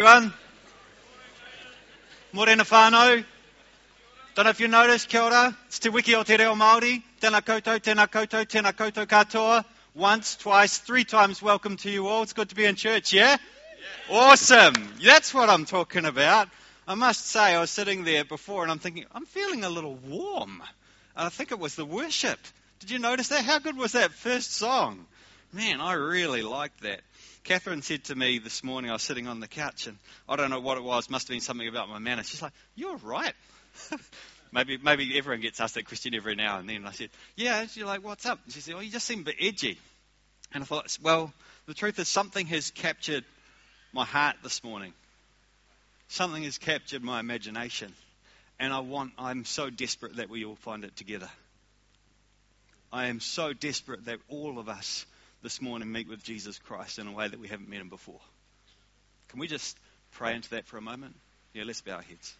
Everyone? Morena whānau. Don't know if you noticed, kia ora. It's Te Wiki o Te Reo Māori. Tēnā koutou, tēnā koutou, tēnā koutou katoa. Once, twice, three times welcome to you all. It's good to be in church, yeah? yeah? Awesome. That's what I'm talking about. I must say, I was sitting there before and I'm thinking, I'm feeling a little warm. And I think it was the worship. Did you notice that? How good was that first song? Man, I really liked that. Catherine said to me this morning, I was sitting on the couch, and I don't know what it was, must have been something about my manner. She's like, You're right. maybe maybe everyone gets asked that question every now and then. And I said, Yeah. And she's like, What's up? And she said, Oh, you just seem a bit edgy. And I thought, Well, the truth is, something has captured my heart this morning. Something has captured my imagination. And I want, I'm so desperate that we all find it together. I am so desperate that all of us this morning meet with Jesus Christ in a way that we haven't met him before. Can we just pray into that for a moment? Yeah, let's bow our heads.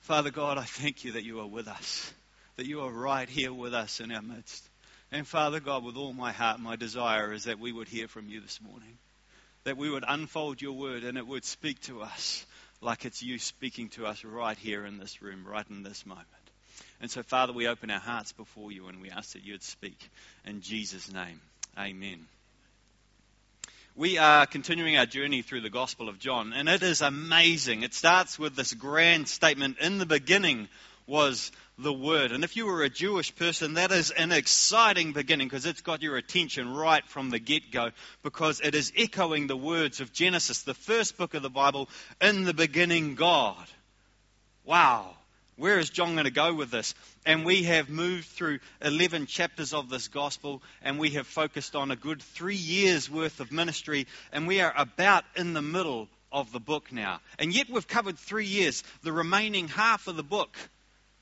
Father God, I thank you that you are with us, that you are right here with us in our midst. And Father God, with all my heart, my desire is that we would hear from you this morning, that we would unfold your word and it would speak to us like it's you speaking to us right here in this room, right in this moment. And so, Father, we open our hearts before you and we ask that you would speak. In Jesus' name, amen. We are continuing our journey through the Gospel of John, and it is amazing. It starts with this grand statement In the beginning was the Word. And if you were a Jewish person, that is an exciting beginning because it's got your attention right from the get go because it is echoing the words of Genesis, the first book of the Bible, in the beginning, God. Wow. Where is John going to go with this? And we have moved through 11 chapters of this gospel, and we have focused on a good three years worth of ministry, and we are about in the middle of the book now. And yet we've covered three years. The remaining half of the book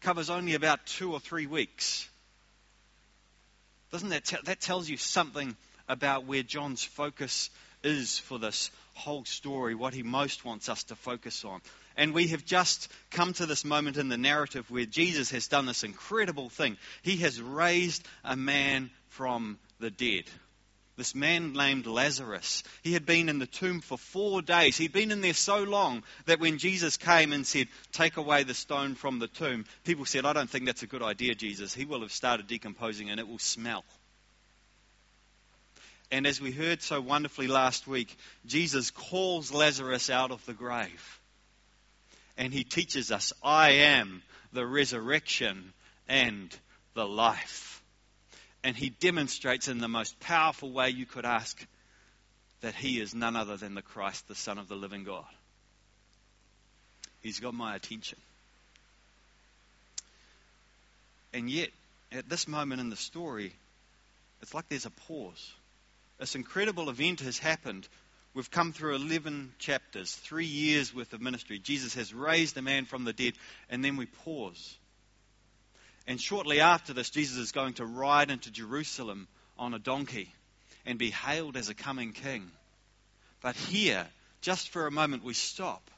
covers only about two or three weeks. Doesn't that, te- that tells you something about where John's focus is for this whole story, what he most wants us to focus on. And we have just come to this moment in the narrative where Jesus has done this incredible thing. He has raised a man from the dead. This man named Lazarus. He had been in the tomb for four days. He'd been in there so long that when Jesus came and said, Take away the stone from the tomb, people said, I don't think that's a good idea, Jesus. He will have started decomposing and it will smell. And as we heard so wonderfully last week, Jesus calls Lazarus out of the grave and he teaches us, I am the resurrection and the life. And he demonstrates in the most powerful way you could ask that he is none other than the Christ, the Son of the living God. He's got my attention. And yet, at this moment in the story, it's like there's a pause. This incredible event has happened We've come through 11 chapters, three years worth of ministry. Jesus has raised a man from the dead, and then we pause. And shortly after this, Jesus is going to ride into Jerusalem on a donkey and be hailed as a coming king. But here, just for a moment, we stop.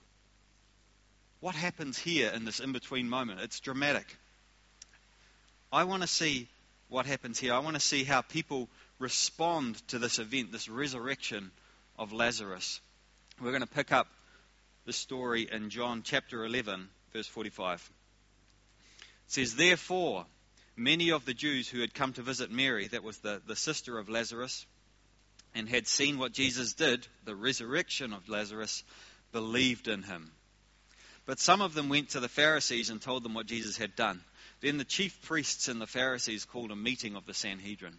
What happens here in this in between moment? It's dramatic. I want to see what happens here. I want to see how people respond to this event, this resurrection of Lazarus. We're going to pick up the story in John chapter 11, verse 45. It says, Therefore, many of the Jews who had come to visit Mary, that was the, the sister of Lazarus, and had seen what Jesus did, the resurrection of Lazarus, believed in him. But some of them went to the Pharisees and told them what Jesus had done. Then the chief priests and the Pharisees called a meeting of the Sanhedrin.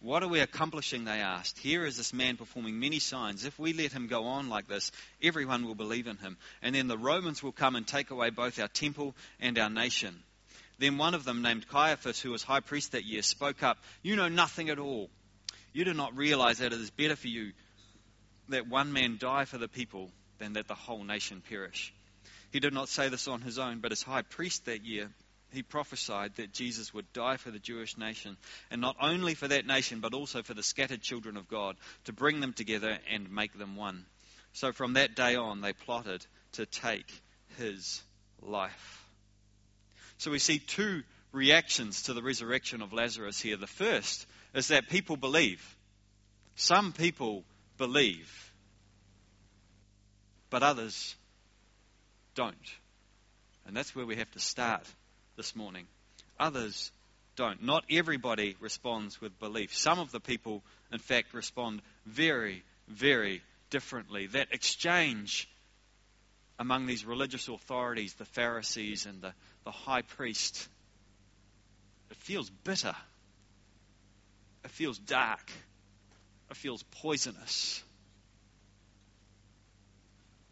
What are we accomplishing? They asked. Here is this man performing many signs. If we let him go on like this, everyone will believe in him. And then the Romans will come and take away both our temple and our nation. Then one of them, named Caiaphas, who was high priest that year, spoke up You know nothing at all. You do not realize that it is better for you that one man die for the people than that the whole nation perish. He did not say this on his own, but as high priest that year, he prophesied that Jesus would die for the Jewish nation, and not only for that nation, but also for the scattered children of God, to bring them together and make them one. So from that day on, they plotted to take his life. So we see two reactions to the resurrection of Lazarus here. The first is that people believe. Some people believe. but others don't. And that's where we have to start this morning. Others don't. Not everybody responds with belief. Some of the people, in fact, respond very, very differently. That exchange among these religious authorities, the Pharisees and the, the high priest, it feels bitter. It feels dark. It feels poisonous.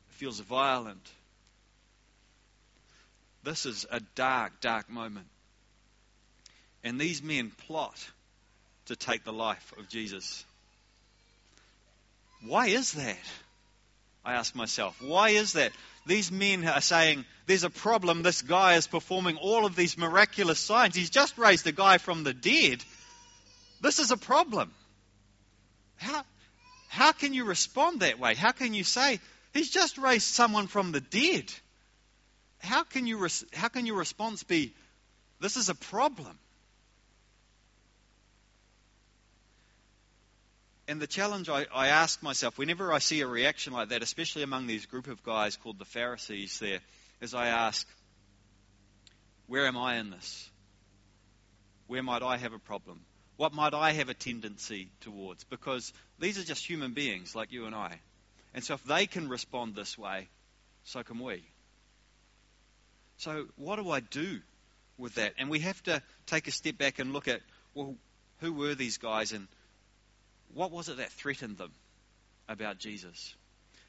It feels violent. This is a dark, dark moment. And these men plot to take the life of Jesus. Why is that? I ask myself. Why is that? These men are saying, there's a problem. This guy is performing all of these miraculous signs. He's just raised a guy from the dead. This is a problem. How, how can you respond that way? How can you say, he's just raised someone from the dead? How can, you, how can your response be, this is a problem? and the challenge I, I, ask myself whenever I see a reaction like that, especially among these group of guys called the Pharisees, there, is I ask, where am I in this? Where might I have a problem? What might I have a tendency towards? Because these are just human beings like you and I. And so if they can respond this way, so can we. So what do I do with that? And we have to take a step back and look at, well, who were these guys and what was it that threatened them about Jesus?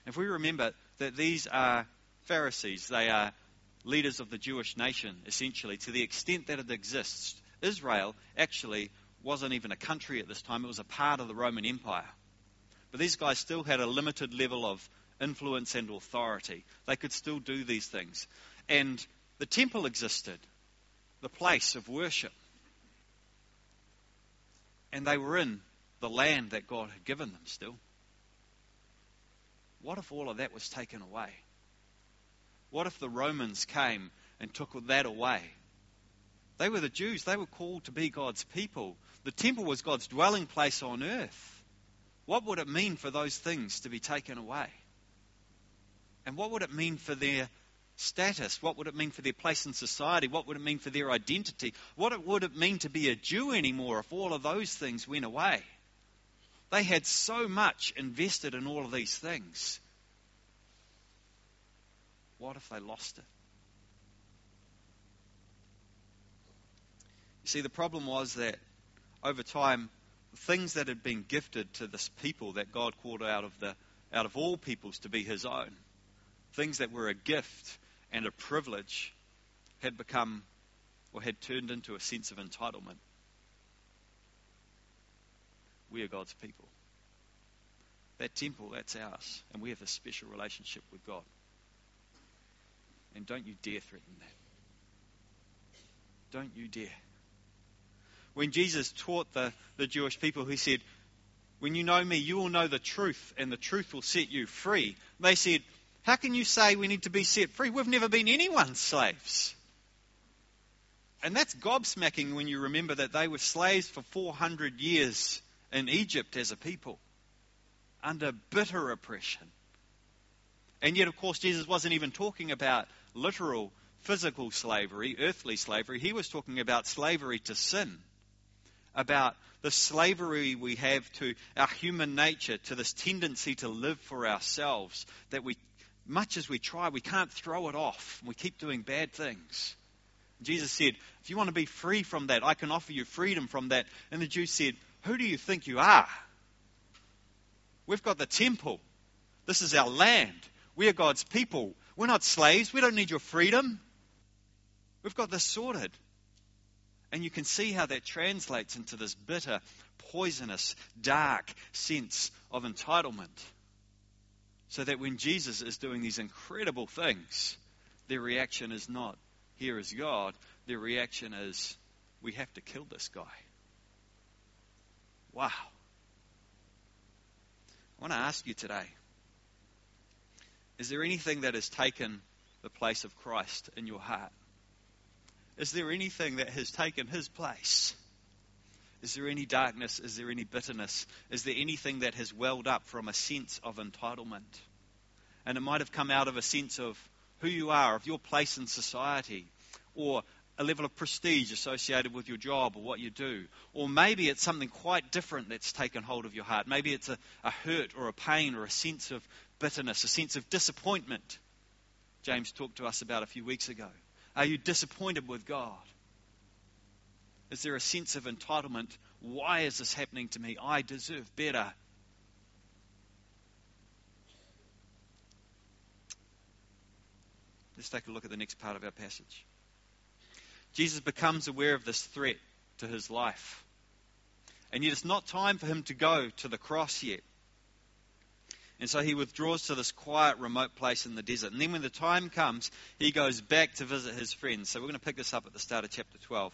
If we remember that these are Pharisees, they are leaders of the Jewish nation, essentially, to the extent that it exists. Israel actually wasn't even a country at this time, it was a part of the Roman Empire. But these guys still had a limited level of influence and authority. They could still do these things. And the temple existed, the place of worship. And they were in the land that God had given them still. What if all of that was taken away? What if the Romans came and took that away? They were the Jews. They were called to be God's people. The temple was God's dwelling place on earth. What would it mean for those things to be taken away? And what would it mean for their status? What would it mean for their place in society? What would it mean for their identity? What would it mean to be a Jew anymore if all of those things went away? They had so much invested in all of these things. What if they lost it? You see, the problem was that over time, things that had been gifted to this people that God called out of the out of all peoples to be His own, things that were a gift and a privilege, had become or had turned into a sense of entitlement. We are God's people. That temple, that's ours. And we have a special relationship with God. And don't you dare threaten that. Don't you dare. When Jesus taught the, the Jewish people, he said, When you know me, you will know the truth, and the truth will set you free. They said, How can you say we need to be set free? We've never been anyone's slaves. And that's gobsmacking when you remember that they were slaves for 400 years in Egypt as a people, under bitter oppression. And yet, of course, Jesus wasn't even talking about literal physical slavery, earthly slavery. He was talking about slavery to sin, about the slavery we have to our human nature, to this tendency to live for ourselves, that we, much as we try, we can't throw it off. We keep doing bad things. Jesus said, If you want to be free from that, I can offer you freedom from that. And the Jews said, who do you think you are? We've got the temple. This is our land. We are God's people. We're not slaves. We don't need your freedom. We've got this sorted. And you can see how that translates into this bitter, poisonous, dark sense of entitlement. So that when Jesus is doing these incredible things, their reaction is not, here is God. Their reaction is, we have to kill this guy. Wow. I want to ask you today is there anything that has taken the place of Christ in your heart? Is there anything that has taken his place? Is there any darkness? Is there any bitterness? Is there anything that has welled up from a sense of entitlement? And it might have come out of a sense of who you are, of your place in society, or a level of prestige associated with your job or what you do. Or maybe it's something quite different that's taken hold of your heart. Maybe it's a, a hurt or a pain or a sense of bitterness, a sense of disappointment. James talked to us about a few weeks ago. Are you disappointed with God? Is there a sense of entitlement? Why is this happening to me? I deserve better. Let's take a look at the next part of our passage. Jesus becomes aware of this threat to his life. And yet it's not time for him to go to the cross yet. And so he withdraws to this quiet, remote place in the desert. And then when the time comes, he goes back to visit his friends. So we're going to pick this up at the start of chapter 12.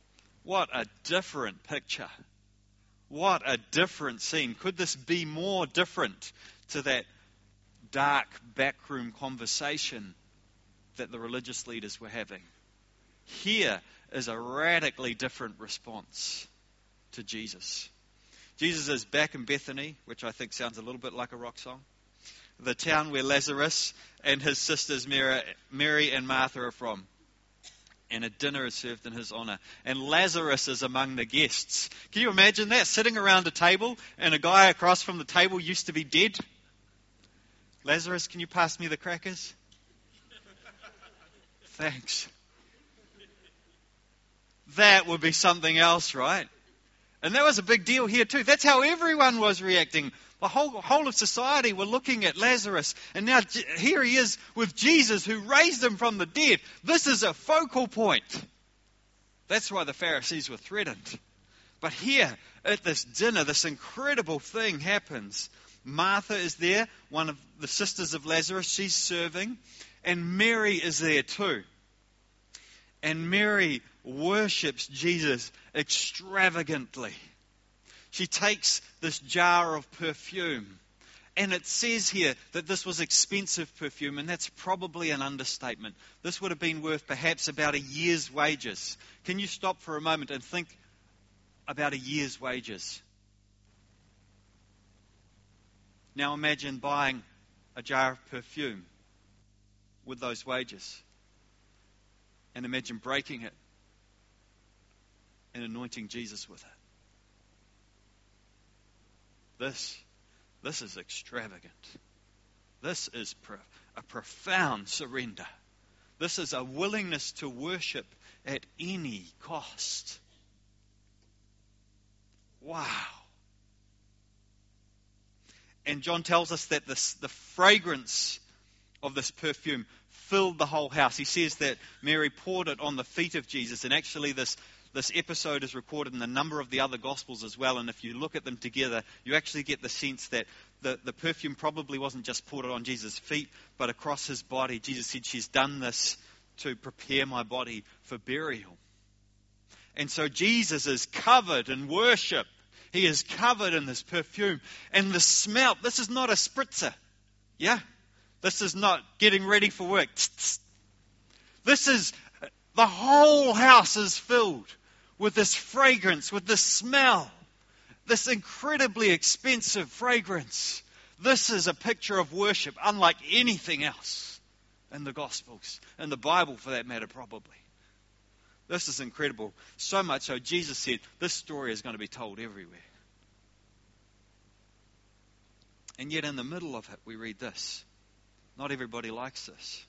What a different picture. What a different scene. Could this be more different to that dark backroom conversation that the religious leaders were having? Here is a radically different response to Jesus. Jesus is back in Bethany, which I think sounds a little bit like a rock song. The town where Lazarus and his sisters Mary and Martha are from. And a dinner is served in his honor. And Lazarus is among the guests. Can you imagine that? Sitting around a table, and a guy across from the table used to be dead. Lazarus, can you pass me the crackers? Thanks. That would be something else, right? And that was a big deal here too. That's how everyone was reacting. The whole, whole of society were looking at Lazarus. And now here he is with Jesus who raised him from the dead. This is a focal point. That's why the Pharisees were threatened. But here at this dinner, this incredible thing happens. Martha is there, one of the sisters of Lazarus. She's serving. And Mary is there too. And Mary worships Jesus extravagantly. She takes this jar of perfume. And it says here that this was expensive perfume, and that's probably an understatement. This would have been worth perhaps about a year's wages. Can you stop for a moment and think about a year's wages? Now imagine buying a jar of perfume with those wages. And imagine breaking it and anointing Jesus with it. This, this is extravagant. This is pro- a profound surrender. This is a willingness to worship at any cost. Wow. And John tells us that this, the fragrance of this perfume filled the whole house. He says that Mary poured it on the feet of Jesus, and actually, this this episode is recorded in a number of the other Gospels as well, and if you look at them together, you actually get the sense that the, the perfume probably wasn't just poured on Jesus' feet, but across his body. Jesus said, She's done this to prepare my body for burial. And so Jesus is covered in worship. He is covered in this perfume. And the smell, this is not a spritzer. Yeah? This is not getting ready for work. This is, the whole house is filled with this fragrance, with this smell, this incredibly expensive fragrance. This is a picture of worship unlike anything else in the Gospels, in the Bible for that matter, probably. This is incredible. So much so, Jesus said, this story is going to be told everywhere. And yet, in the middle of it, we read this. Not everybody likes this.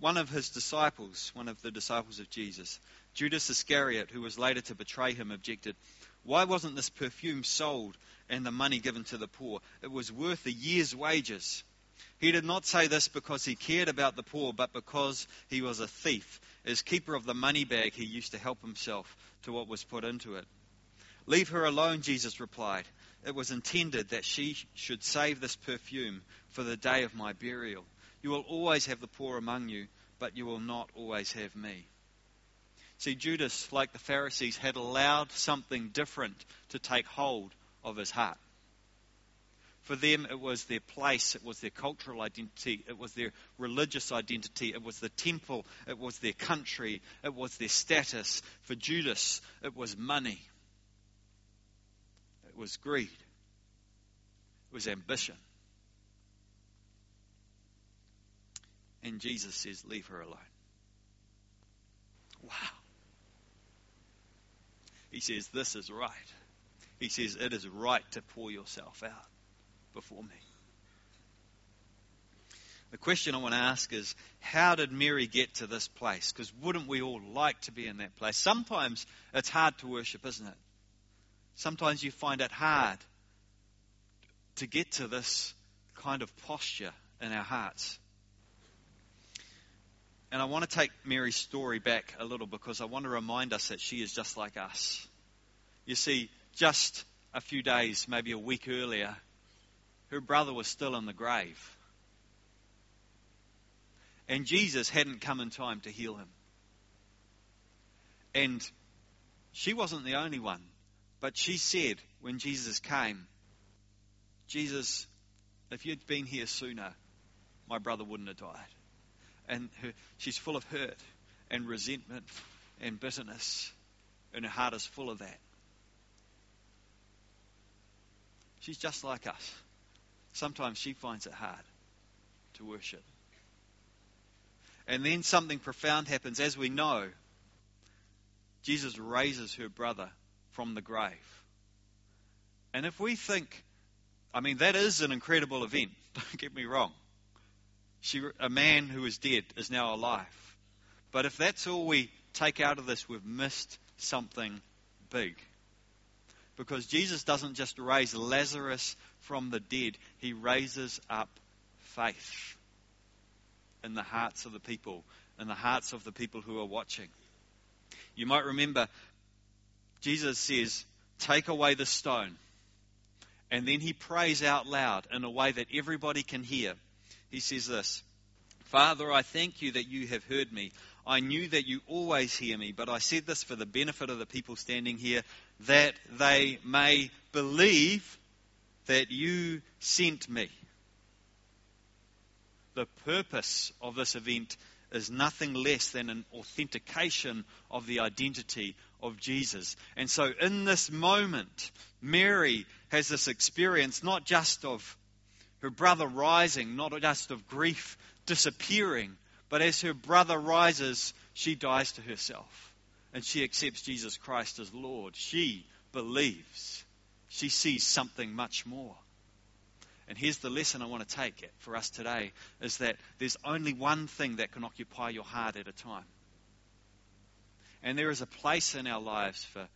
One of his disciples, one of the disciples of Jesus, Judas Iscariot, who was later to betray him, objected, Why wasn't this perfume sold and the money given to the poor? It was worth a year's wages. He did not say this because he cared about the poor, but because he was a thief. As keeper of the money bag, he used to help himself to what was put into it. Leave her alone, Jesus replied. It was intended that she should save this perfume for the day of my burial. You will always have the poor among you, but you will not always have me. See, Judas, like the Pharisees, had allowed something different to take hold of his heart. For them, it was their place, it was their cultural identity, it was their religious identity, it was the temple, it was their country, it was their status. For Judas, it was money, it was greed, it was ambition. And Jesus says, Leave her alone. Wow. He says, This is right. He says, It is right to pour yourself out before me. The question I want to ask is how did Mary get to this place? Because wouldn't we all like to be in that place? Sometimes it's hard to worship, isn't it? Sometimes you find it hard to get to this kind of posture in our hearts. And I want to take Mary's story back a little because I want to remind us that she is just like us. You see, just a few days, maybe a week earlier, her brother was still in the grave. And Jesus hadn't come in time to heal him. And she wasn't the only one. But she said when Jesus came, Jesus, if you'd been here sooner, my brother wouldn't have died. And her, she's full of hurt and resentment and bitterness, and her heart is full of that. She's just like us. Sometimes she finds it hard to worship. And then something profound happens. As we know, Jesus raises her brother from the grave. And if we think, I mean, that is an incredible event, don't get me wrong. She, a man who is dead is now alive. But if that's all we take out of this, we've missed something big. Because Jesus doesn't just raise Lazarus from the dead, he raises up faith in the hearts of the people, in the hearts of the people who are watching. You might remember Jesus says, Take away the stone. And then he prays out loud in a way that everybody can hear. He says this Father, I thank you that you have heard me. I knew that you always hear me, but I said this for the benefit of the people standing here, that they may believe that you sent me. The purpose of this event is nothing less than an authentication of the identity of Jesus. And so, in this moment, Mary has this experience not just of her brother rising, not just of grief disappearing, but as her brother rises, she dies to herself and she accepts Jesus Christ as Lord. She believes. She sees something much more. And here's the lesson I want to take for us today is that there's only one thing that can occupy your heart at a time. And there is a place in our lives for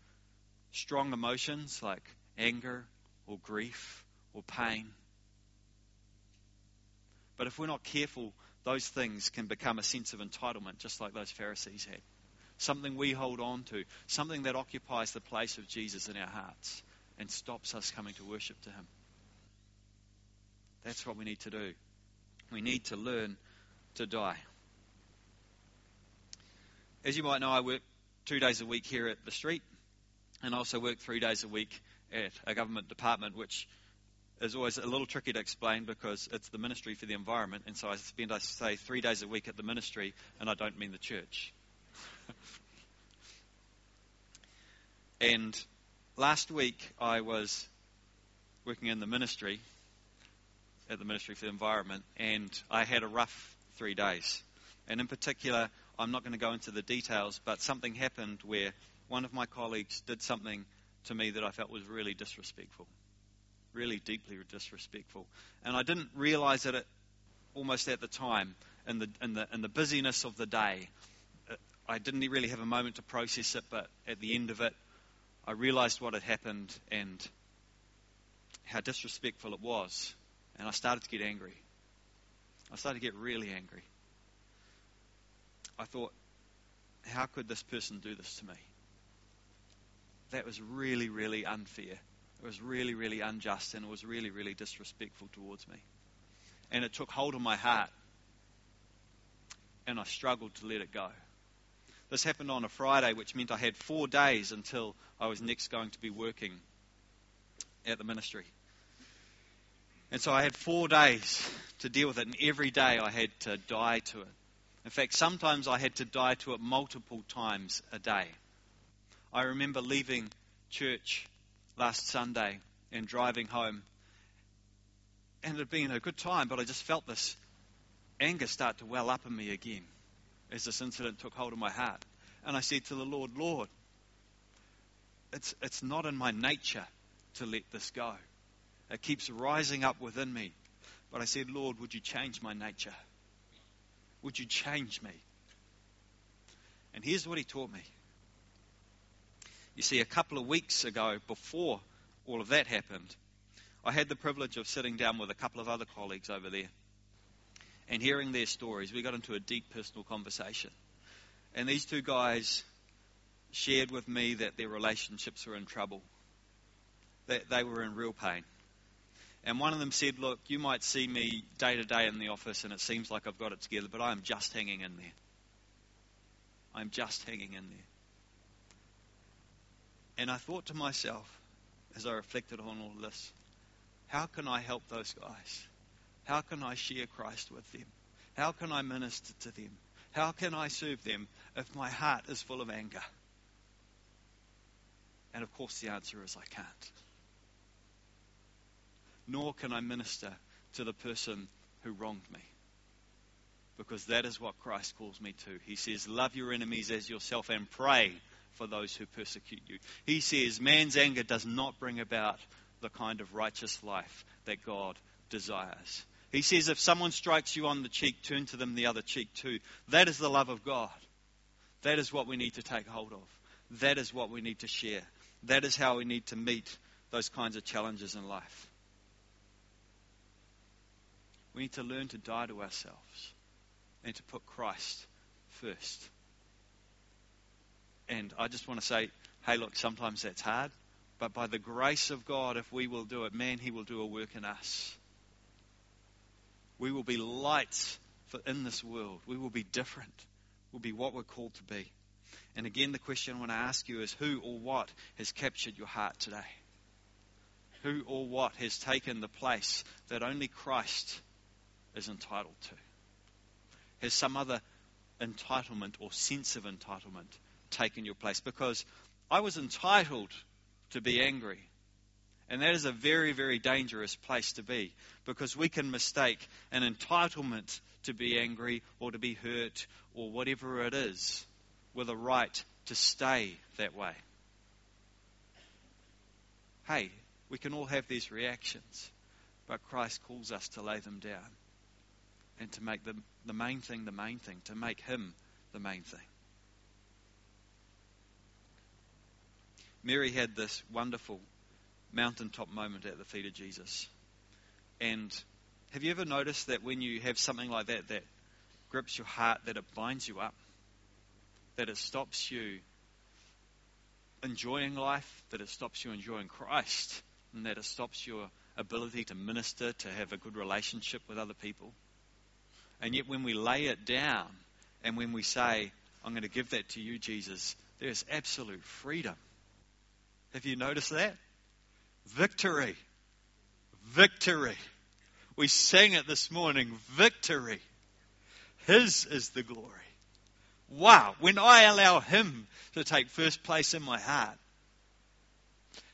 strong emotions like anger or grief or pain. But if we're not careful, those things can become a sense of entitlement, just like those Pharisees had. Something we hold on to, something that occupies the place of Jesus in our hearts and stops us coming to worship to Him. That's what we need to do. We need to learn to die. As you might know, I work two days a week here at the street, and I also work three days a week at a government department, which is always a little tricky to explain because it's the ministry for the environment, and so I spend, I say, three days a week at the ministry, and I don't mean the church. and last week I was working in the ministry, at the Ministry for the Environment, and I had a rough three days. And in particular, I'm not going to go into the details, but something happened where one of my colleagues did something to me that I felt was really disrespectful really deeply disrespectful. And I didn't realize it almost at the time, in the, in the, in the busyness of the day. Uh, I didn't really have a moment to process it, but at the end of it, I realized what had happened and how disrespectful it was. And I started to get angry. I started to get really angry. I thought, how could this person do this to me? That was really, really unfair. Was really, really unjust and it was really, really disrespectful towards me. And it took hold of my heart and I struggled to let it go. This happened on a Friday, which meant I had four days until I was next going to be working at the ministry. And so I had four days to deal with it, and every day I had to die to it. In fact, sometimes I had to die to it multiple times a day. I remember leaving church last Sunday and driving home, and it had been a good time, but I just felt this anger start to well up in me again as this incident took hold of my heart. And I said to the Lord, Lord, it's, it's not in my nature to let this go. It keeps rising up within me. But I said, Lord, would you change my nature? Would you change me? And here's what he taught me. You see, a couple of weeks ago, before all of that happened, I had the privilege of sitting down with a couple of other colleagues over there and hearing their stories. We got into a deep personal conversation. And these two guys shared with me that their relationships were in trouble, that they were in real pain. And one of them said, Look, you might see me day to day in the office and it seems like I've got it together, but I am just hanging in there. I'm just hanging in there. And I thought to myself, as I reflected on all this, how can I help those guys? How can I share Christ with them? How can I minister to them? How can I serve them if my heart is full of anger? And of course, the answer is I can't. Nor can I minister to the person who wronged me. Because that is what Christ calls me to. He says, Love your enemies as yourself and pray for those who persecute you. He says, Man's anger does not bring about the kind of righteous life that God desires. He says, If someone strikes you on the cheek, turn to them the other cheek too. That is the love of God. That is what we need to take hold of. That is what we need to share. That is how we need to meet those kinds of challenges in life. We need to learn to die to ourselves and to put Christ first. And I just want to say, hey, look, sometimes that's hard, but by the grace of God, if we will do it, man, He will do a work in us. We will be lights for, in this world. We will be different. We'll be what we're called to be. And again, the question I want to ask you is who or what has captured your heart today? Who or what has taken the place that only Christ is entitled to? Has some other entitlement or sense of entitlement taken your place? Because I was entitled to be angry. And that is a very, very dangerous place to be because we can mistake an entitlement to be angry or to be hurt or whatever it is with a right to stay that way. Hey, we can all have these reactions, but Christ calls us to lay them down and to make the, the main thing the main thing, to make Him the main thing. Mary had this wonderful mountaintop moment at the feet of Jesus. And have you ever noticed that when you have something like that that grips your heart, that it binds you up? That it stops you enjoying life, that it stops you enjoying Christ, and that it stops your ability to minister, to have a good relationship with other people. And yet, when we lay it down and when we say, I'm going to give that to you, Jesus, there's absolute freedom. Have you noticed that? Victory. Victory. We sang it this morning. Victory. His is the glory. Wow. When I allow Him to take first place in my heart,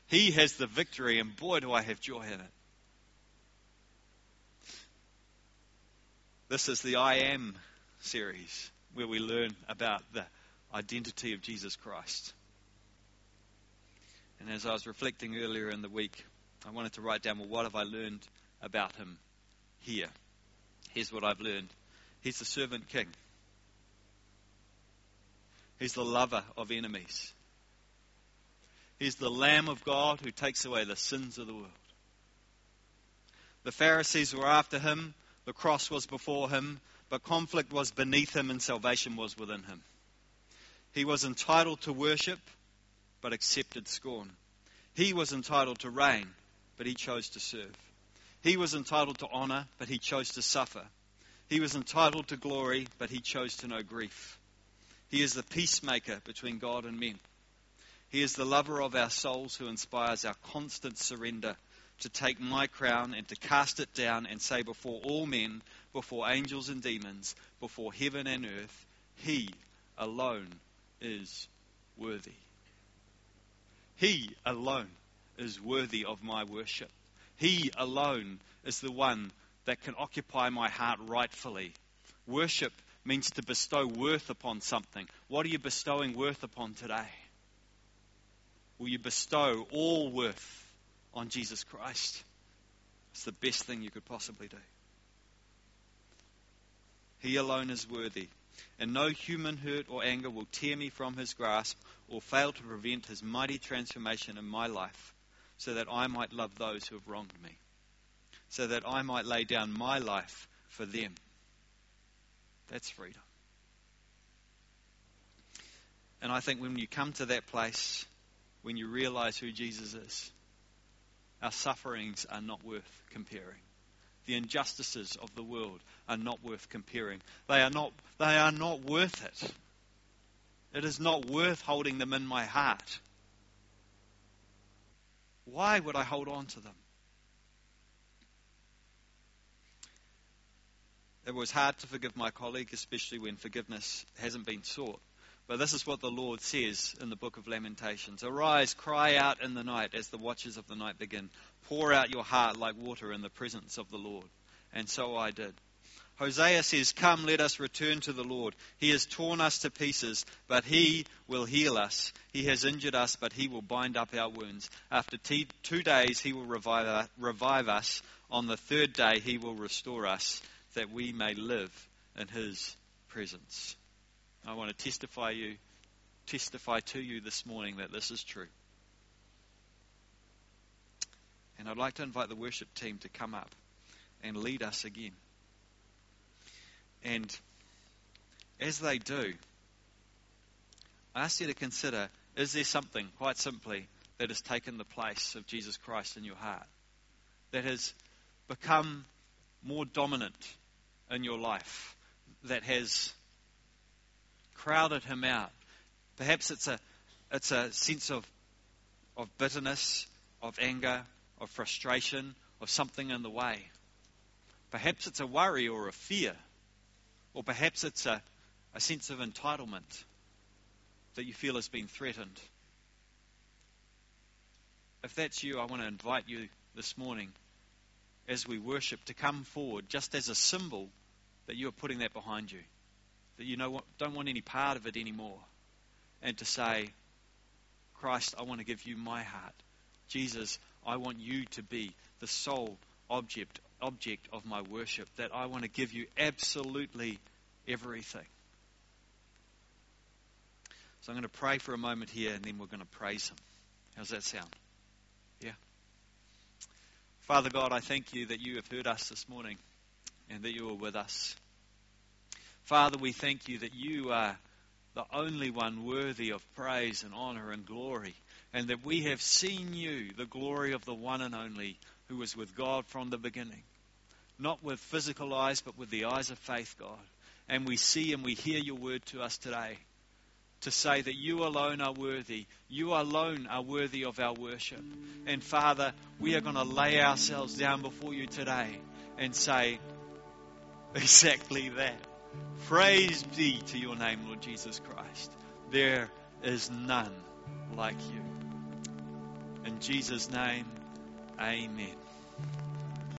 He has the victory, and boy, do I have joy in it. This is the I Am series where we learn about the identity of Jesus Christ. And as I was reflecting earlier in the week, I wanted to write down, well, what have I learned about him here? Here's what I've learned He's the servant king, He's the lover of enemies, He's the Lamb of God who takes away the sins of the world. The Pharisees were after him, the cross was before him, but conflict was beneath him and salvation was within him. He was entitled to worship but accepted scorn. He was entitled to reign, but he chose to serve. He was entitled to honor, but he chose to suffer. He was entitled to glory, but he chose to know grief. He is the peacemaker between God and men. He is the lover of our souls who inspires our constant surrender to take my crown and to cast it down and say before all men, before angels and demons, before heaven and earth, He alone is worthy. He alone is worthy of my worship. He alone is the one that can occupy my heart rightfully. Worship means to bestow worth upon something. What are you bestowing worth upon today? Will you bestow all worth on Jesus Christ? It's the best thing you could possibly do. He alone is worthy, and no human hurt or anger will tear me from his grasp or fail to prevent his mighty transformation in my life, so that I might love those who have wronged me, so that I might lay down my life for them. That's freedom. And I think when you come to that place, when you realize who Jesus is, our sufferings are not worth comparing. The injustices of the world are not worth comparing. They are not, they are not worth it. It is not worth holding them in my heart. Why would I hold on to them? It was hard to forgive my colleague, especially when forgiveness hasn't been sought. But this is what the Lord says in the book of Lamentations Arise, cry out in the night as the watches of the night begin. Pour out your heart like water in the presence of the Lord. And so I did. Hosea says, Come, let us return to the Lord. He has torn us to pieces, but He will heal us. He has injured us, but He will bind up our wounds. After two days, He will revive, revive us. On the third day, He will restore us, that we may live in His presence. I want to testify you, testify to you this morning that this is true. And I'd like to invite the worship team to come up and lead us again. And as they do, I ask you to consider is there something, quite simply, that has taken the place of Jesus Christ in your heart? That has become more dominant in your life? That has crowded him out. Perhaps it's a, it's a sense of, of bitterness, of anger, of frustration, of something in the way. Perhaps it's a worry or a fear. Or perhaps it's a, a sense of entitlement that you feel has been threatened. If that's you, I want to invite you this morning as we worship to come forward just as a symbol that you are putting that behind you that you know, don't want any part of it anymore, and to say, Christ, I want to give you my heart. Jesus, I want you to be the sole object object of my worship, that I want to give you absolutely everything. So I'm going to pray for a moment here and then we're going to praise Him. How's that sound? Yeah. Father God, I thank you that you have heard us this morning and that you are with us. Father, we thank you that you are the only one worthy of praise and honor and glory, and that we have seen you, the glory of the one and only who was with God from the beginning. Not with physical eyes, but with the eyes of faith, God. And we see and we hear your word to us today to say that you alone are worthy. You alone are worthy of our worship. And Father, we are going to lay ourselves down before you today and say exactly that. Praise be to your name, Lord Jesus Christ. There is none like you. In Jesus' name, amen.